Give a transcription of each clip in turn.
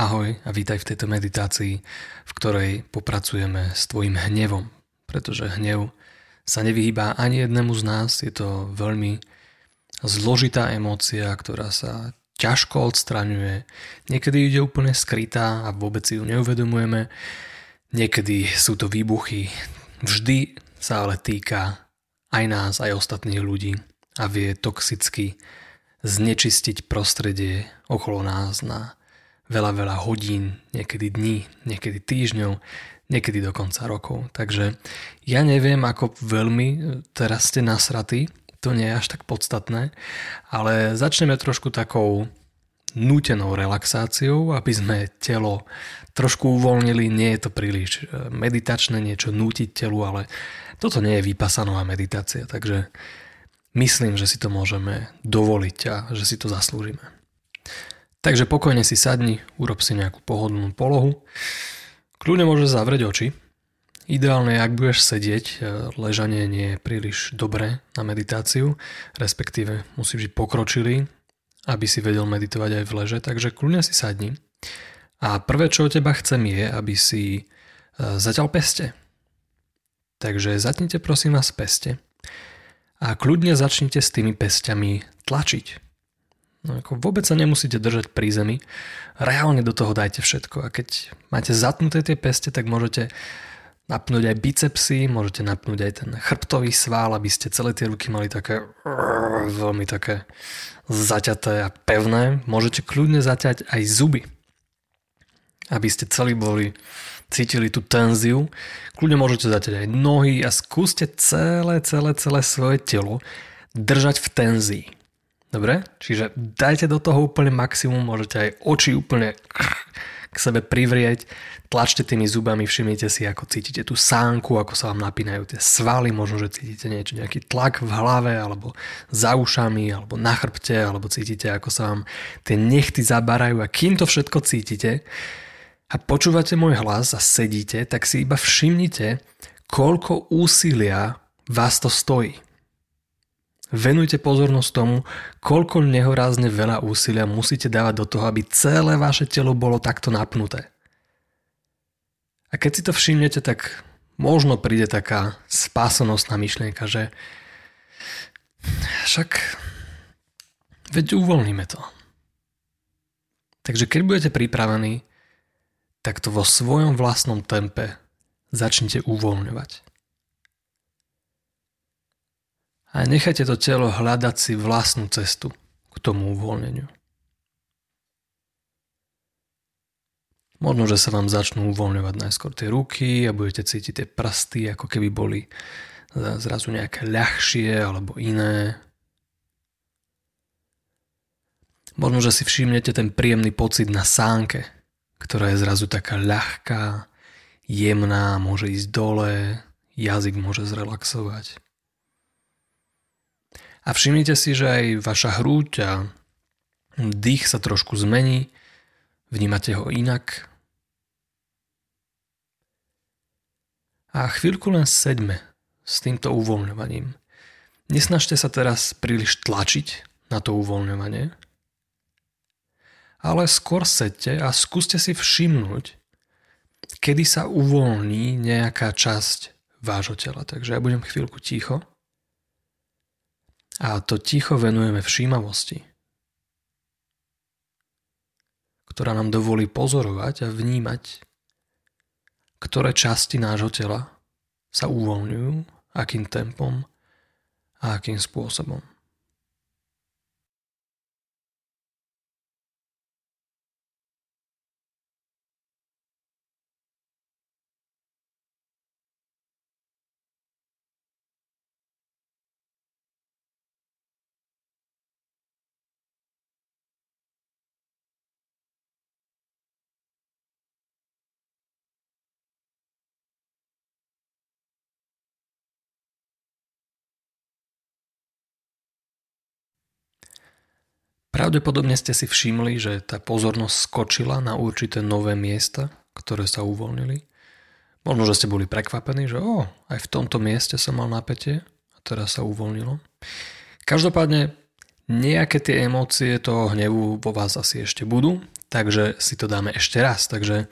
Ahoj a vítaj v tejto meditácii, v ktorej popracujeme s tvojim hnevom, pretože hnev sa nevyhýba ani jednému z nás, je to veľmi zložitá emócia, ktorá sa ťažko odstraňuje, niekedy ide úplne skrytá a vôbec si ju neuvedomujeme, niekedy sú to výbuchy, vždy sa ale týka aj nás, aj ostatných ľudí a vie toxicky znečistiť prostredie okolo nás na veľa, veľa hodín, niekedy dní, niekedy týždňov, niekedy dokonca rokov. Takže ja neviem, ako veľmi e, teraz ste nasratí, to nie je až tak podstatné, ale začneme trošku takou nútenou relaxáciou, aby sme telo trošku uvoľnili. Nie je to príliš e, meditačné niečo nútiť telu, ale toto nie je vypasanová meditácia, takže myslím, že si to môžeme dovoliť a že si to zaslúžime. Takže pokojne si sadni, urob si nejakú pohodlnú polohu. Kľudne môžeš zavrieť oči. Ideálne ak budeš sedieť, e, ležanie nie je príliš dobré na meditáciu, respektíve musí byť pokročilý, aby si vedel meditovať aj v leže, takže kľudne si sadni. A prvé, čo od teba chcem je, aby si e, zatiaľ peste. Takže zatnite prosím vás peste a kľudne začnite s tými pestiami tlačiť. No ako vôbec sa nemusíte držať pri zemi, reálne do toho dajte všetko a keď máte zatnuté tie peste, tak môžete napnúť aj bicepsy, môžete napnúť aj ten chrbtový svál, aby ste celé tie ruky mali také veľmi také zaťaté a pevné. Môžete kľudne zaťať aj zuby, aby ste celý boli cítili tú tenziu. Kľudne môžete zaťať aj nohy a skúste celé, celé, celé svoje telo držať v tenzii. Dobre? Čiže dajte do toho úplne maximum, môžete aj oči úplne k sebe privrieť, tlačte tými zubami, všimnite si, ako cítite tú sánku, ako sa vám napínajú tie svaly, možno, že cítite niečo, nejaký tlak v hlave, alebo za ušami, alebo na chrbte, alebo cítite, ako sa vám tie nechty zabarajú a kým to všetko cítite a počúvate môj hlas a sedíte, tak si iba všimnite, koľko úsilia vás to stojí. Venujte pozornosť tomu, koľko nehorázne veľa úsilia musíte dávať do toho, aby celé vaše telo bolo takto napnuté. A keď si to všimnete, tak možno príde taká spásonosná myšlienka, že však veď uvoľníme to. Takže keď budete pripravení, tak to vo svojom vlastnom tempe začnite uvoľňovať. A nechajte to telo hľadať si vlastnú cestu k tomu uvoľneniu. Možno, že sa vám začnú uvoľňovať najskôr tie ruky a budete cítiť tie prsty, ako keby boli zrazu nejaké ľahšie alebo iné. Možno, že si všimnete ten príjemný pocit na sánke, ktorá je zrazu taká ľahká, jemná, môže ísť dole, jazyk môže zrelaxovať. A všimnite si, že aj vaša hrúď a dých sa trošku zmení, vnímate ho inak. A chvíľku len sedme s týmto uvoľňovaním. Nesnažte sa teraz príliš tlačiť na to uvoľňovanie, ale skôr sedte a skúste si všimnúť, kedy sa uvoľní nejaká časť vášho tela. Takže ja budem chvíľku ticho a to ticho venujeme všímavosti, ktorá nám dovolí pozorovať a vnímať, ktoré časti nášho tela sa uvoľňujú, akým tempom a akým spôsobom. Pravdepodobne ste si všimli, že tá pozornosť skočila na určité nové miesta, ktoré sa uvoľnili. Možno, že ste boli prekvapení, že o, aj v tomto mieste som mal napätie a teraz sa uvoľnilo. Každopádne nejaké tie emócie toho hnevu vo vás asi ešte budú, takže si to dáme ešte raz. Takže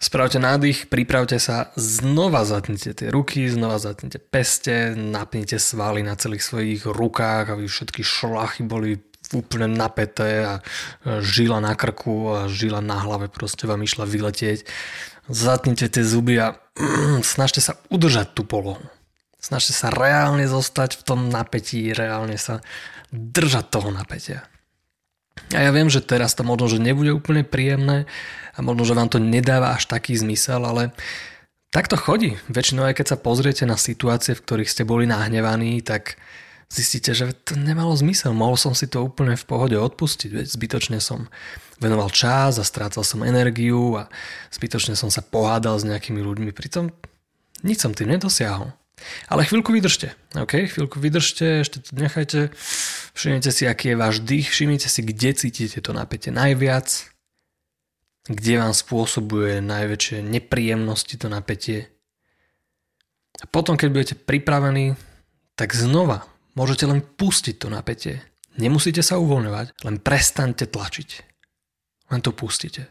Spravte nádych, pripravte sa, znova zatnite tie ruky, znova zatnite peste, napnite svaly na celých svojich rukách, aby všetky šlachy boli úplne napäté a žila na krku a žila na hlave proste vám išla vyletieť. Zatnite tie zuby a snažte sa udržať tú polohu. Snažte sa reálne zostať v tom napätí, reálne sa držať toho napätia. A ja viem, že teraz to možno, že nebude úplne príjemné a možno, že vám to nedáva až taký zmysel, ale tak to chodí. Väčšinou aj keď sa pozriete na situácie, v ktorých ste boli nahnevaní, tak zistíte, že to nemalo zmysel. Mohol som si to úplne v pohode odpustiť, veď zbytočne som venoval čas a strácal som energiu a zbytočne som sa pohádal s nejakými ľuďmi. Pritom nič som tým nedosiahol. Ale chvíľku vydržte, ok? Chvíľku vydržte, ešte to nechajte, všimnite si, aký je váš dých, všimnite si, kde cítite to napätie najviac, kde vám spôsobuje najväčšie nepríjemnosti to napätie. A potom, keď budete pripravení, tak znova môžete len pustiť to napätie. Nemusíte sa uvoľňovať, len prestaňte tlačiť. Len to pustíte.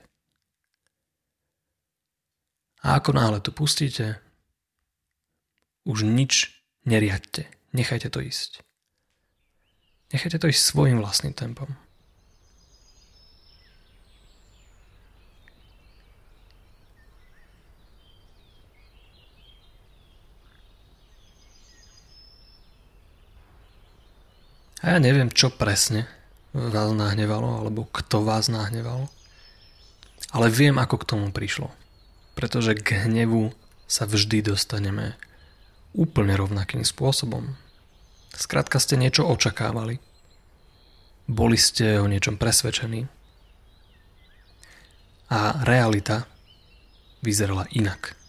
A ako náhle to pustíte, už nič neriadte. Nechajte to ísť. Nechajte to ísť svojim vlastným tempom. A ja neviem, čo presne vás nahnevalo, alebo kto vás nahnevalo. Ale viem, ako k tomu prišlo. Pretože k hnevu sa vždy dostaneme úplne rovnakým spôsobom. Skrátka ste niečo očakávali. Boli ste o niečom presvedčení. A realita vyzerala inak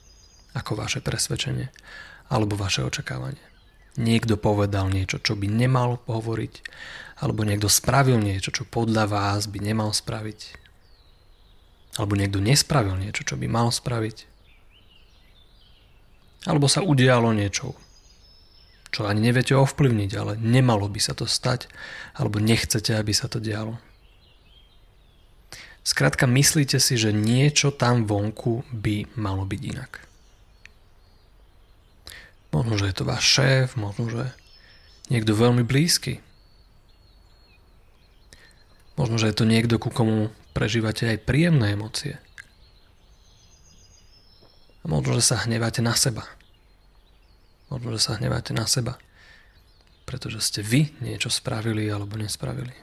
ako vaše presvedčenie alebo vaše očakávanie. Niekto povedal niečo, čo by nemal hovoriť, alebo niekto spravil niečo, čo podľa vás by nemal spraviť. Alebo niekto nespravil niečo, čo by mal spraviť. Alebo sa udialo niečo, čo ani neviete ovplyvniť, ale nemalo by sa to stať, alebo nechcete, aby sa to dialo. Skrátka, myslíte si, že niečo tam vonku by malo byť inak. Možno, že je to váš šéf, možno, že niekto veľmi blízky. Možno, že je to niekto, ku komu prežívate aj príjemné emócie. A možno, že sa hneváte na seba. Možno, že sa hneváte na seba. Pretože ste vy niečo spravili alebo nespravili.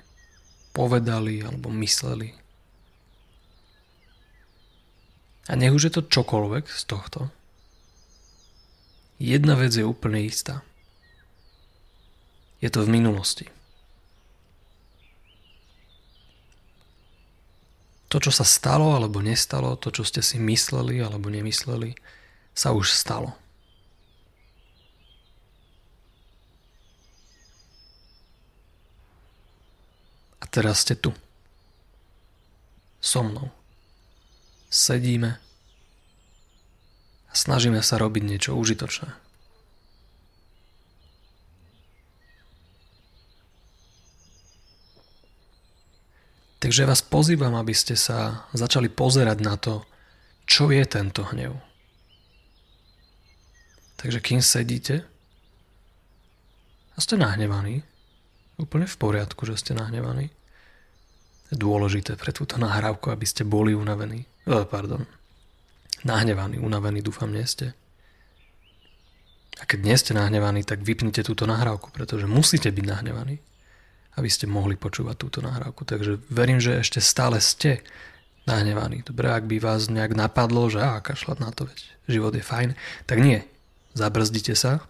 Povedali alebo mysleli. A nech už je to čokoľvek z tohto. Jedna vec je úplne istá. Je to v minulosti. to, čo sa stalo alebo nestalo, to, čo ste si mysleli alebo nemysleli, sa už stalo. A teraz ste tu. So mnou. Sedíme a snažíme sa robiť niečo užitočné. Takže vás pozývam, aby ste sa začali pozerať na to, čo je tento hnev. Takže kým sedíte a ste nahnevaní, úplne v poriadku, že ste nahnevaní, je dôležité pre túto nahrávku, aby ste boli unavení. Oh, pardon. Nahnevaní, unavení, dúfam, nie ste. A keď nie ste nahnevaní, tak vypnite túto nahrávku, pretože musíte byť nahnevaní aby ste mohli počúvať túto nahrávku. Takže verím, že ešte stále ste nahnevaní. Dobre, ak by vás nejak napadlo, že á, kašľať na to, veď život je fajn, tak nie. Zabrzdite sa.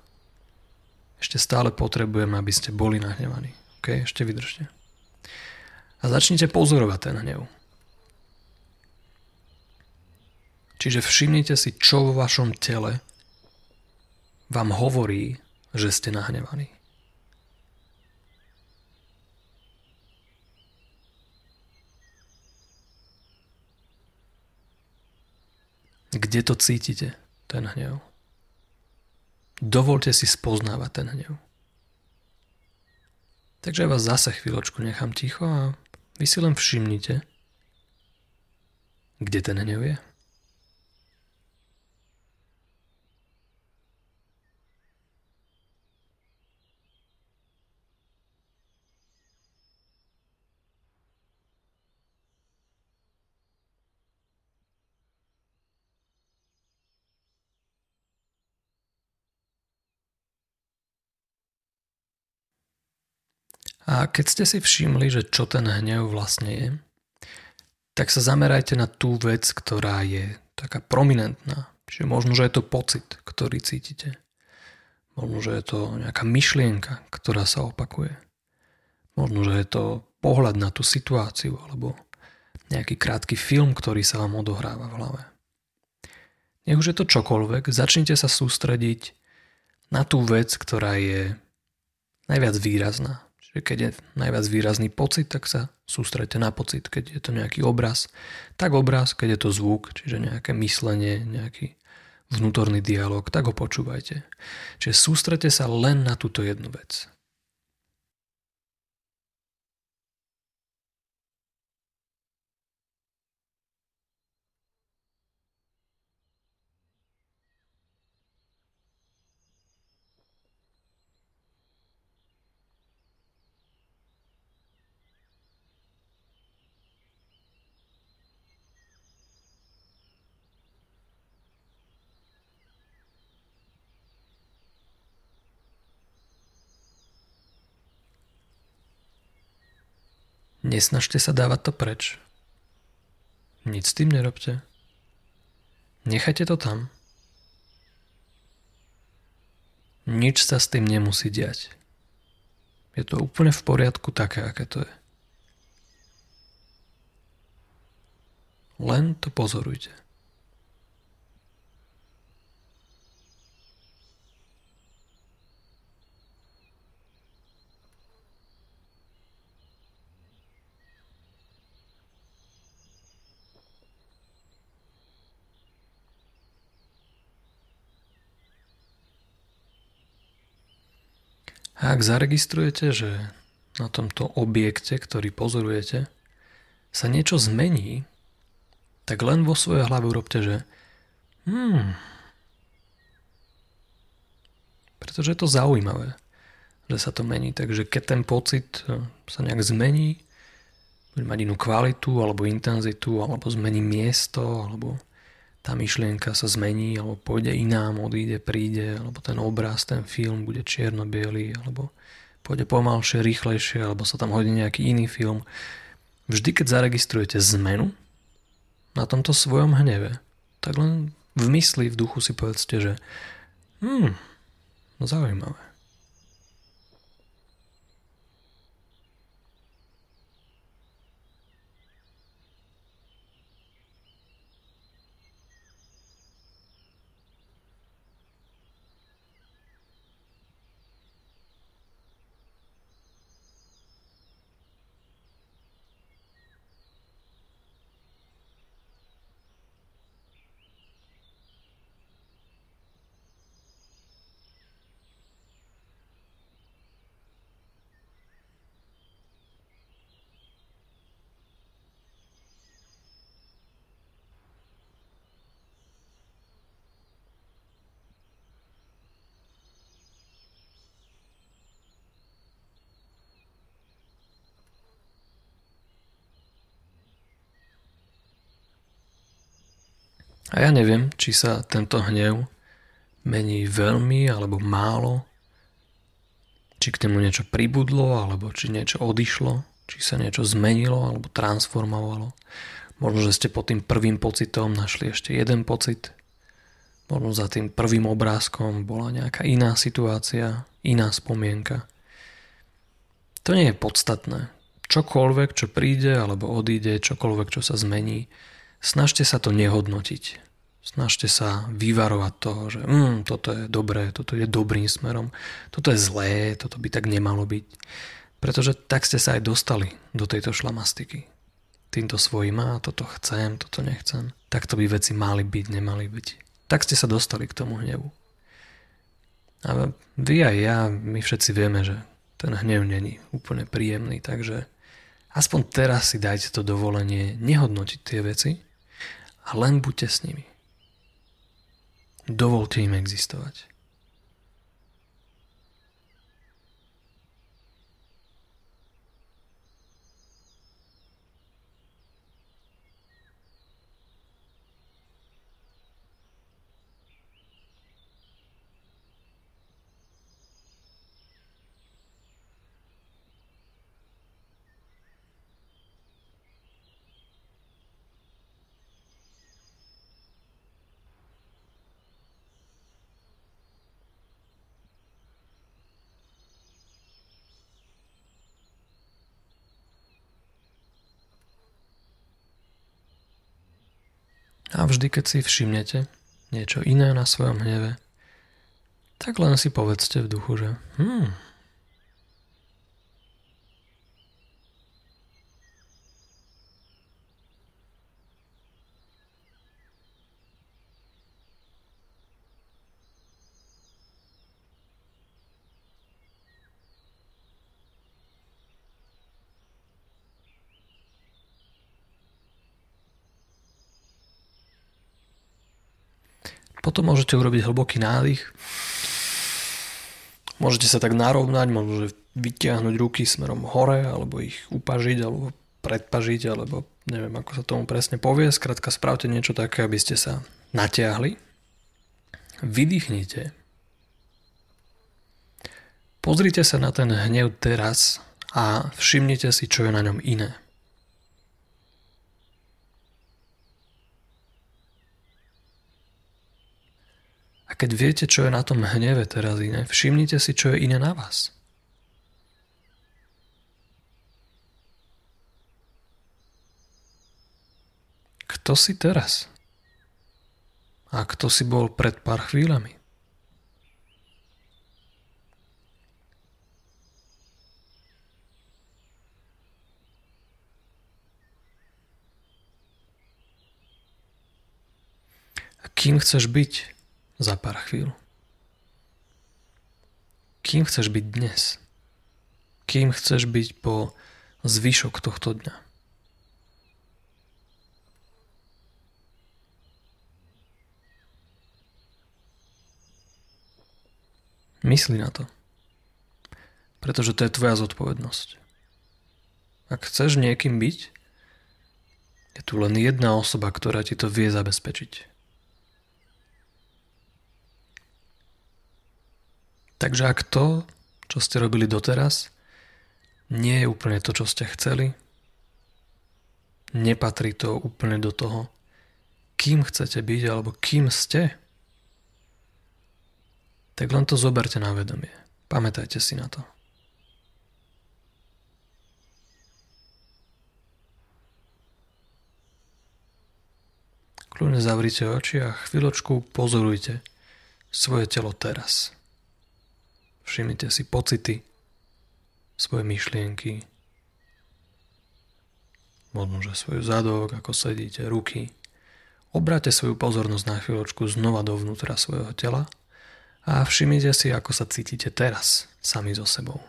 Ešte stále potrebujem, aby ste boli nahnevaní. OK, ešte vydržte. A začnite pozorovať ten hnev. Čiže všimnite si, čo vo vašom tele vám hovorí, že ste nahnevaní. Kde to cítite, ten hnev? Dovolte si spoznávať ten hnev. Takže vás zase chvíľočku nechám ticho a vy si len všimnite, kde ten hnev je? A keď ste si všimli, že čo ten hnev vlastne je, tak sa zamerajte na tú vec, ktorá je taká prominentná. Čiže možno, že je to pocit, ktorý cítite. Možno, že je to nejaká myšlienka, ktorá sa opakuje. Možno, že je to pohľad na tú situáciu alebo nejaký krátky film, ktorý sa vám odohráva v hlave. Nech už je to čokoľvek, začnite sa sústrediť na tú vec, ktorá je najviac výrazná, Čiže keď je najviac výrazný pocit, tak sa sústredte na pocit. Keď je to nejaký obraz, tak obraz, keď je to zvuk, čiže nejaké myslenie, nejaký vnútorný dialog, tak ho počúvajte. Čiže sústrete sa len na túto jednu vec. Nesnažte sa dávať to preč. Nic s tým nerobte. Nechajte to tam. Nič sa s tým nemusí diať. Je to úplne v poriadku také, aké to je. Len to pozorujte. A ak zaregistrujete, že na tomto objekte, ktorý pozorujete, sa niečo zmení, tak len vo svojej hlave urobte, že hmm, pretože je to zaujímavé, že sa to mení. Takže keď ten pocit e, sa nejak zmení, bude mať inú kvalitu alebo intenzitu, alebo zmení miesto, alebo tá myšlienka sa zmení, alebo pôjde inám, odíde, príde, alebo ten obraz, ten film bude čierno-biely, alebo pôjde pomalšie, rýchlejšie, alebo sa tam hodí nejaký iný film. Vždy, keď zaregistrujete zmenu na tomto svojom hneve, tak len v mysli, v duchu si povedzte, že hmm, zaujímavé. A ja neviem, či sa tento hnev mení veľmi alebo málo, či k nemu niečo pribudlo, alebo či niečo odišlo, či sa niečo zmenilo alebo transformovalo. Možno, že ste pod tým prvým pocitom našli ešte jeden pocit. Možno za tým prvým obrázkom bola nejaká iná situácia, iná spomienka. To nie je podstatné. Čokoľvek, čo príde alebo odíde, čokoľvek, čo sa zmení, snažte sa to nehodnotiť. Snažte sa vyvarovať toho, že mm, toto je dobré, toto je dobrým smerom, toto je zlé, toto by tak nemalo byť. Pretože tak ste sa aj dostali do tejto šlamastiky. Týmto svojím, a toto chcem, toto nechcem. Takto by veci mali byť, nemali byť. Tak ste sa dostali k tomu hnevu. A vy aj ja, my všetci vieme, že ten hnev není úplne príjemný, takže aspoň teraz si dajte to dovolenie nehodnotiť tie veci, A len buďte s nimi. Dovolte im existovať. A vždy, keď si všimnete niečo iné na svojom hneve, tak len si povedzte v duchu, že hmm, Potom môžete urobiť hlboký nádych. Môžete sa tak narovnať, možno vytiahnuť ruky smerom hore, alebo ich upažiť, alebo predpažiť, alebo neviem, ako sa tomu presne povie. Skrátka spravte niečo také, aby ste sa natiahli. Vydýchnite. Pozrite sa na ten hnev teraz a všimnite si, čo je na ňom iné. Keď viete, čo je na tom hneve teraz iné, všimnite si, čo je iné na vás. Kto si teraz? A kto si bol pred pár chvíľami? Kým chceš byť? Za pár chvíľ. Kým chceš byť dnes? Kým chceš byť po zvyšok tohto dňa? Mysli na to. Pretože to je tvoja zodpovednosť. Ak chceš niekým byť, je tu len jedna osoba, ktorá ti to vie zabezpečiť. Takže ak to, čo ste robili doteraz, nie je úplne to, čo ste chceli, nepatrí to úplne do toho, kým chcete byť alebo kým ste, tak len to zoberte na vedomie. Pamätajte si na to. Kľudne zavrite oči a chvíľočku pozorujte svoje telo teraz. Všimnite si pocity, svoje myšlienky, možno, že svoj zadok, ako sedíte, ruky. Obráte svoju pozornosť na chvíľočku znova dovnútra svojho tela a všimnite si, ako sa cítite teraz sami so sebou.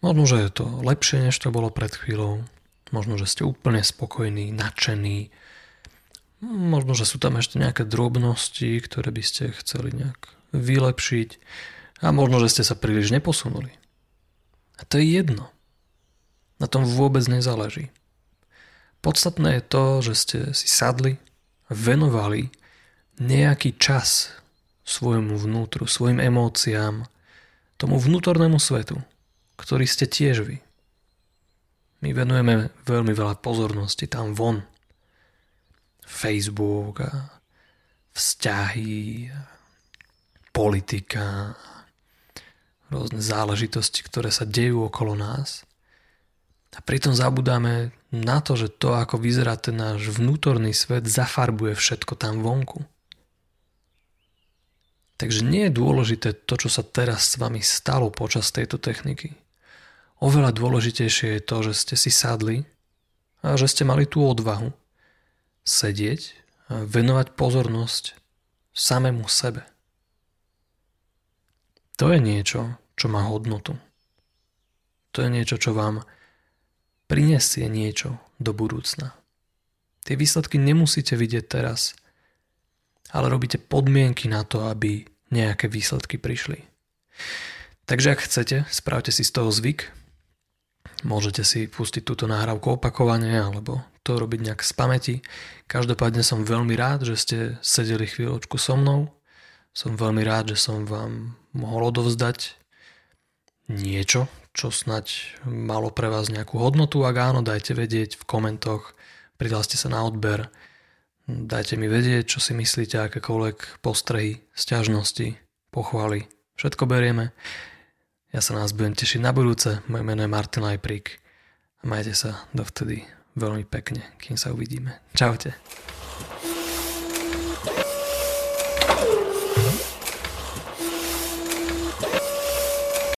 Možno, že je to lepšie, než to bolo pred chvíľou. Možno, že ste úplne spokojní, nadšení. Možno, že sú tam ešte nejaké drobnosti, ktoré by ste chceli nejak vylepšiť. A možno, že ste sa príliš neposunuli. A to je jedno. Na tom vôbec nezáleží. Podstatné je to, že ste si sadli venovali nejaký čas svojmu vnútru, svojim emóciám, tomu vnútornému svetu ktorý ste tiež vy. My venujeme veľmi veľa pozornosti tam von. Facebook a vzťahy, politika, rôzne záležitosti, ktoré sa dejú okolo nás. A pritom zabudáme na to, že to, ako vyzerá ten náš vnútorný svet, zafarbuje všetko tam vonku. Takže nie je dôležité to, čo sa teraz s vami stalo počas tejto techniky. Oveľa dôležitejšie je to, že ste si sadli a že ste mali tú odvahu sedieť a venovať pozornosť samému sebe. To je niečo, čo má hodnotu. To je niečo, čo vám prinesie niečo do budúcna. Tie výsledky nemusíte vidieť teraz, ale robíte podmienky na to, aby nejaké výsledky prišli. Takže ak chcete, spravte si z toho zvyk. Môžete si pustiť túto nahrávku opakovane alebo to robiť nejak z pamäti. Každopádne som veľmi rád, že ste sedeli chvíľočku so mnou. Som veľmi rád, že som vám mohol odovzdať niečo, čo snať malo pre vás nejakú hodnotu. Ak áno, dajte vedieť v komentoch, prihláste sa na odber, dajte mi vedieť, čo si myslíte, akékoľvek postrehy, sťažnosti, pochvaly. Všetko berieme. Ja sa nás budem tešiť na budúce. Moje meno je Martin Lajprík. Majte sa dovtedy veľmi pekne, kým sa uvidíme. Čaute.